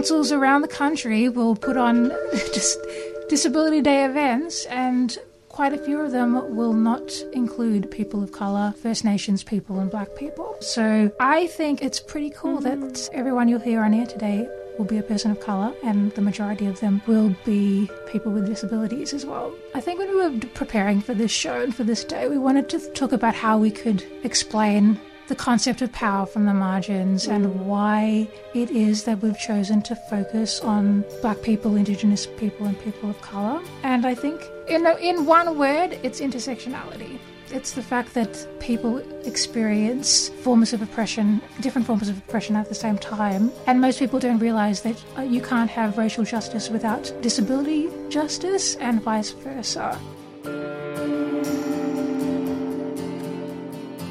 Councils around the country will put on just Disability Day events, and quite a few of them will not include people of colour, First Nations people, and black people. So I think it's pretty cool that mm-hmm. everyone you'll hear on air today will be a person of colour, and the majority of them will be people with disabilities as well. I think when we were preparing for this show and for this day, we wanted to talk about how we could explain the concept of power from the margins and why it is that we've chosen to focus on black people, indigenous people, and people of colour. And I think, in, in one word, it's intersectionality. It's the fact that people experience forms of oppression, different forms of oppression at the same time. And most people don't realize that uh, you can't have racial justice without disability justice and vice versa.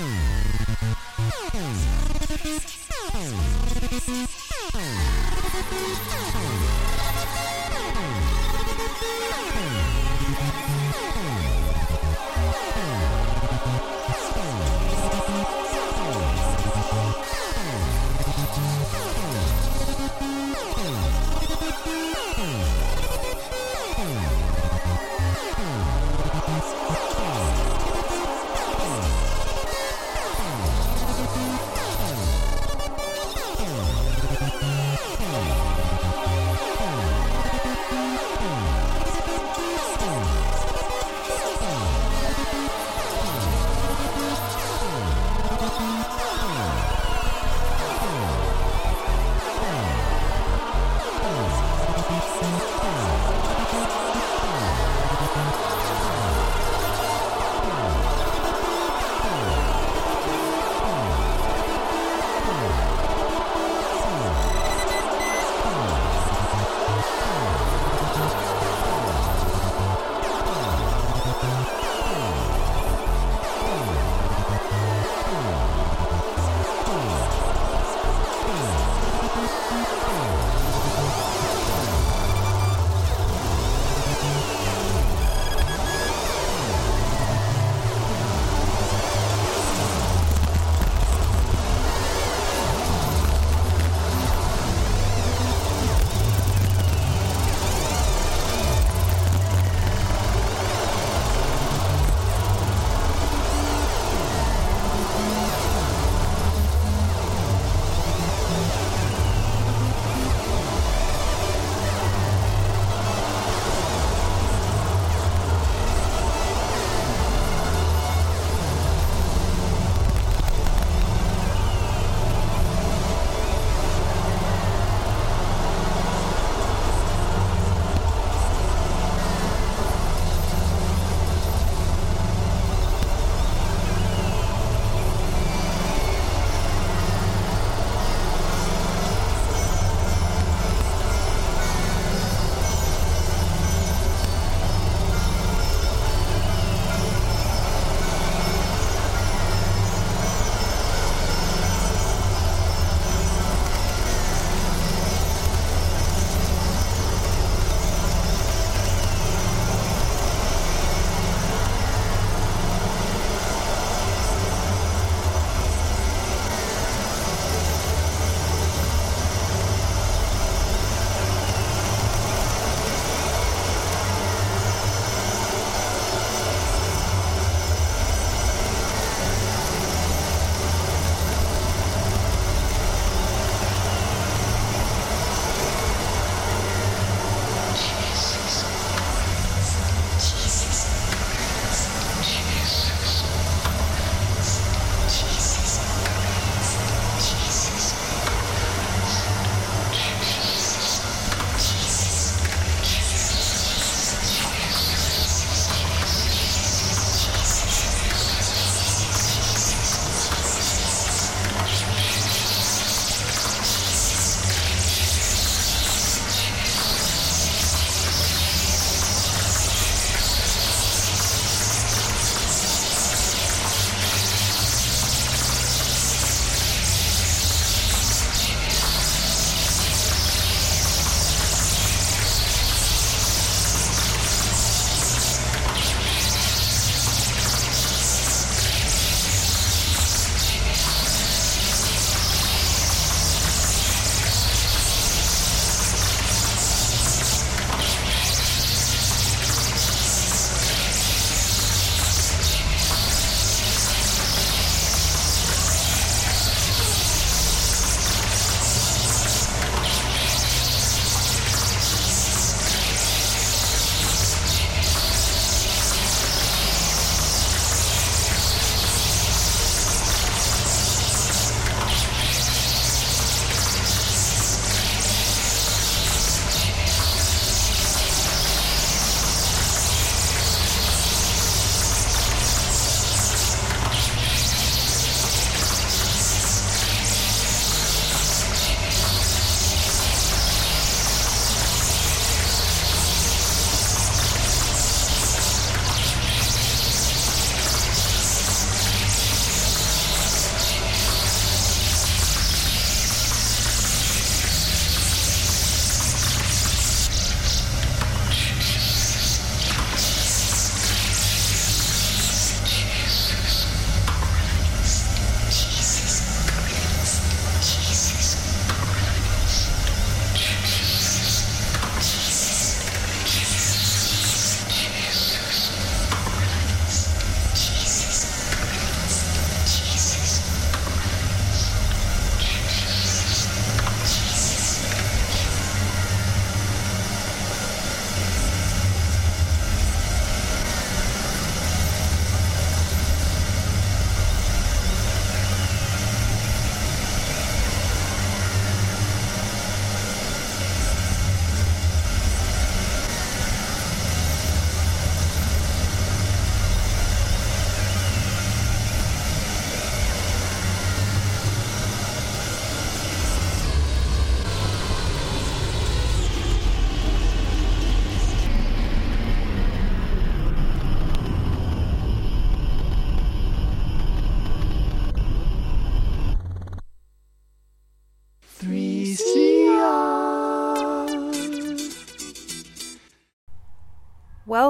Bye.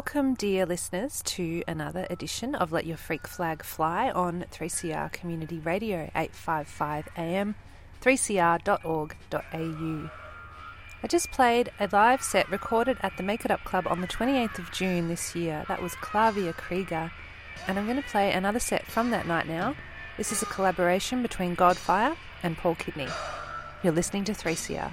Welcome, dear listeners, to another edition of Let Your Freak Flag Fly on 3CR Community Radio 855 AM, 3cr.org.au. I just played a live set recorded at the Make It Up Club on the 28th of June this year. That was Clavia Krieger. And I'm going to play another set from that night now. This is a collaboration between Godfire and Paul Kidney. You're listening to 3CR.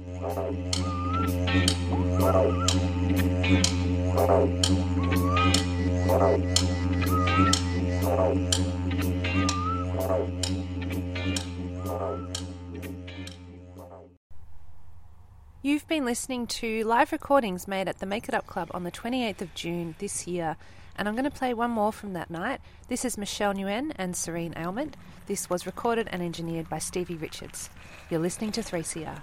You've been listening to live recordings made at the Make It Up Club on the 28th of June this year, and I'm going to play one more from that night. This is Michelle Nguyen and Serene Ailment. This was recorded and engineered by Stevie Richards. You're listening to 3CR.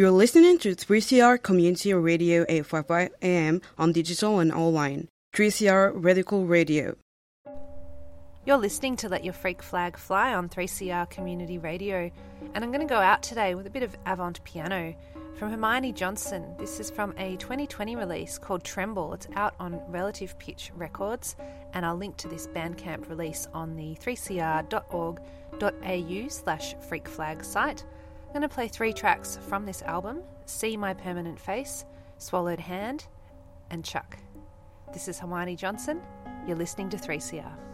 You're listening to 3CR Community Radio 855 AM on digital and online. 3CR Radical Radio. You're listening to Let Your Freak Flag Fly on 3CR Community Radio, and I'm going to go out today with a bit of avant piano from Hermione Johnson. This is from a 2020 release called Tremble. It's out on Relative Pitch Records, and I'll link to this Bandcamp release on the 3cr.org.au slash freakflag site. I'm going to play three tracks from this album See My Permanent Face, Swallowed Hand, and Chuck. This is Hermione Johnson. You're listening to 3CR.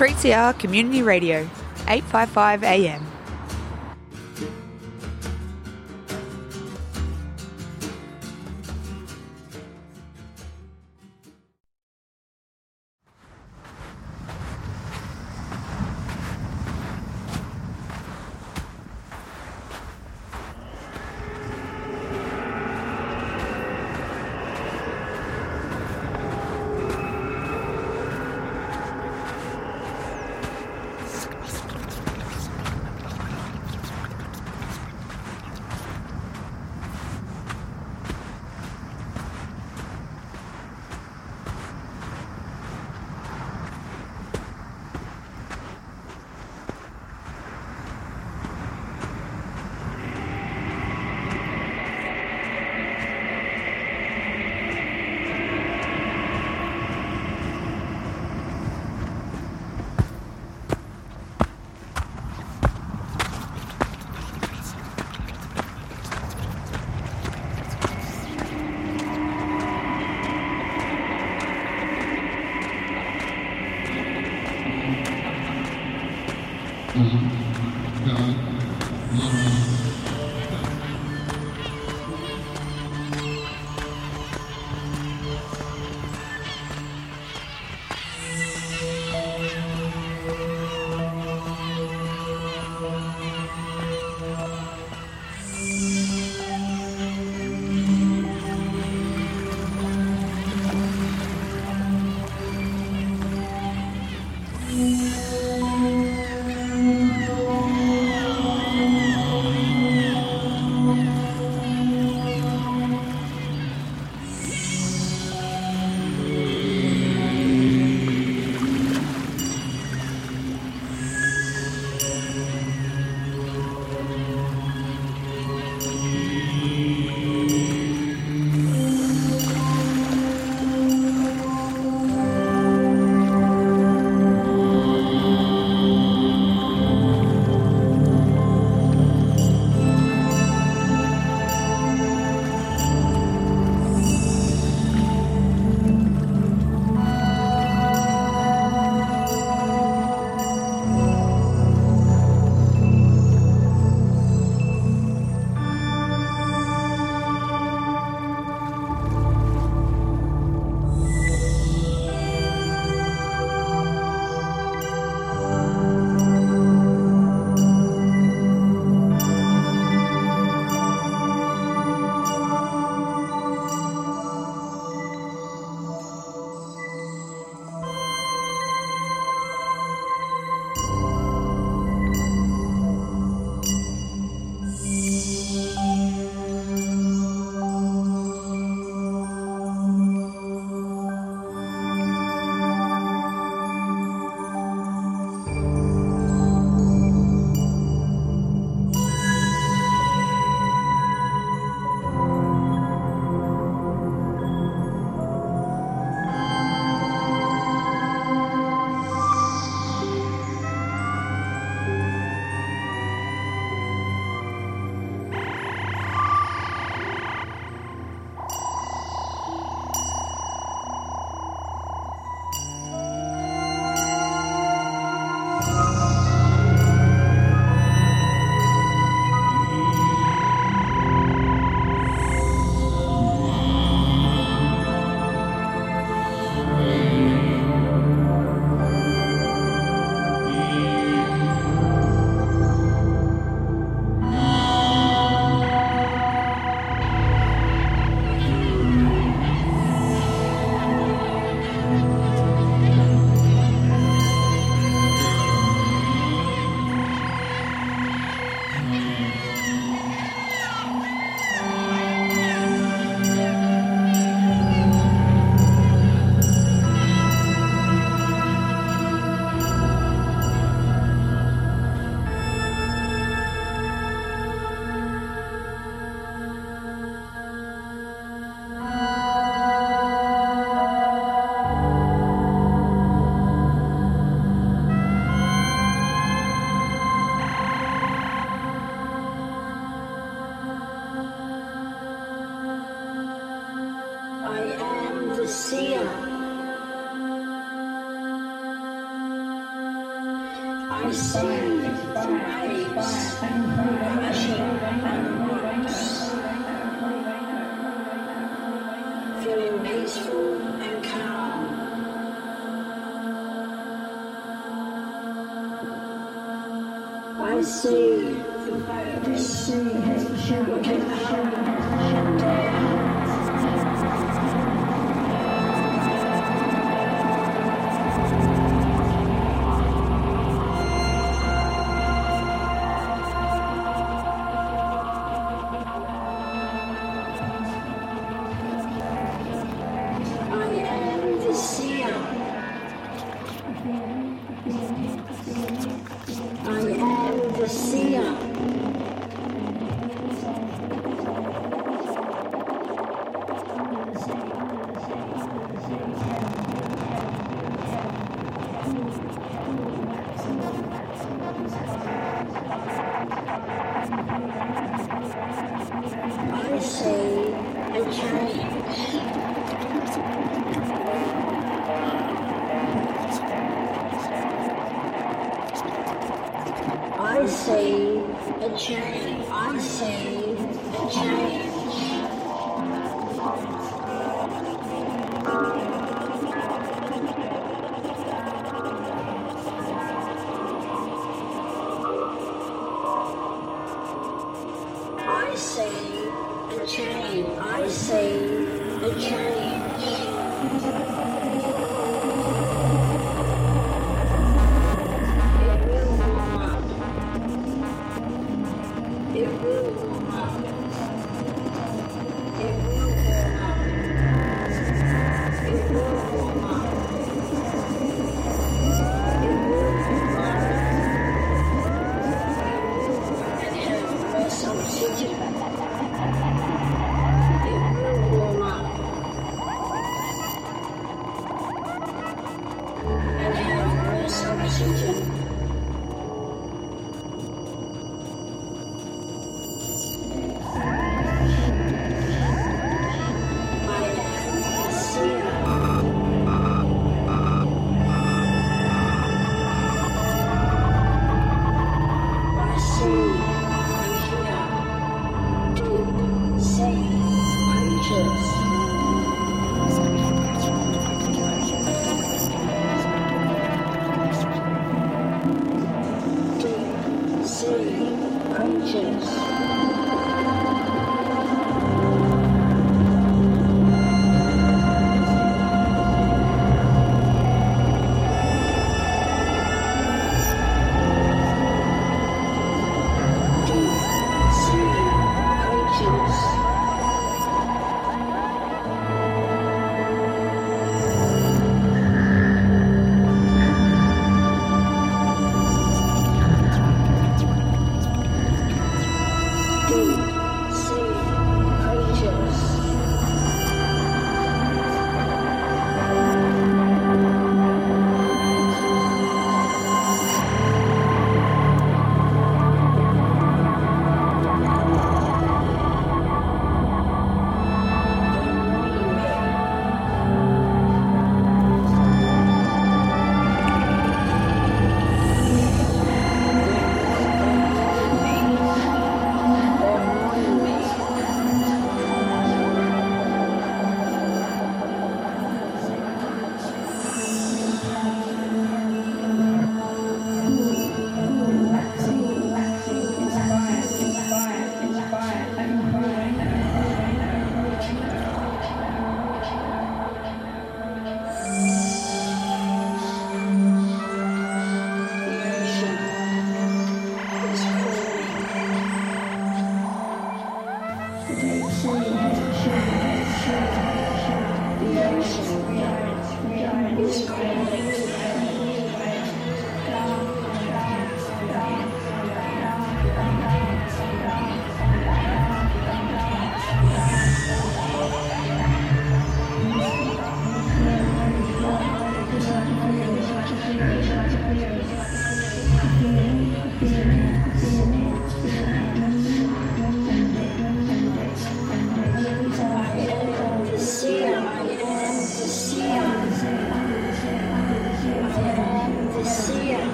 Three CR Community Radio, 855 AM. Looking home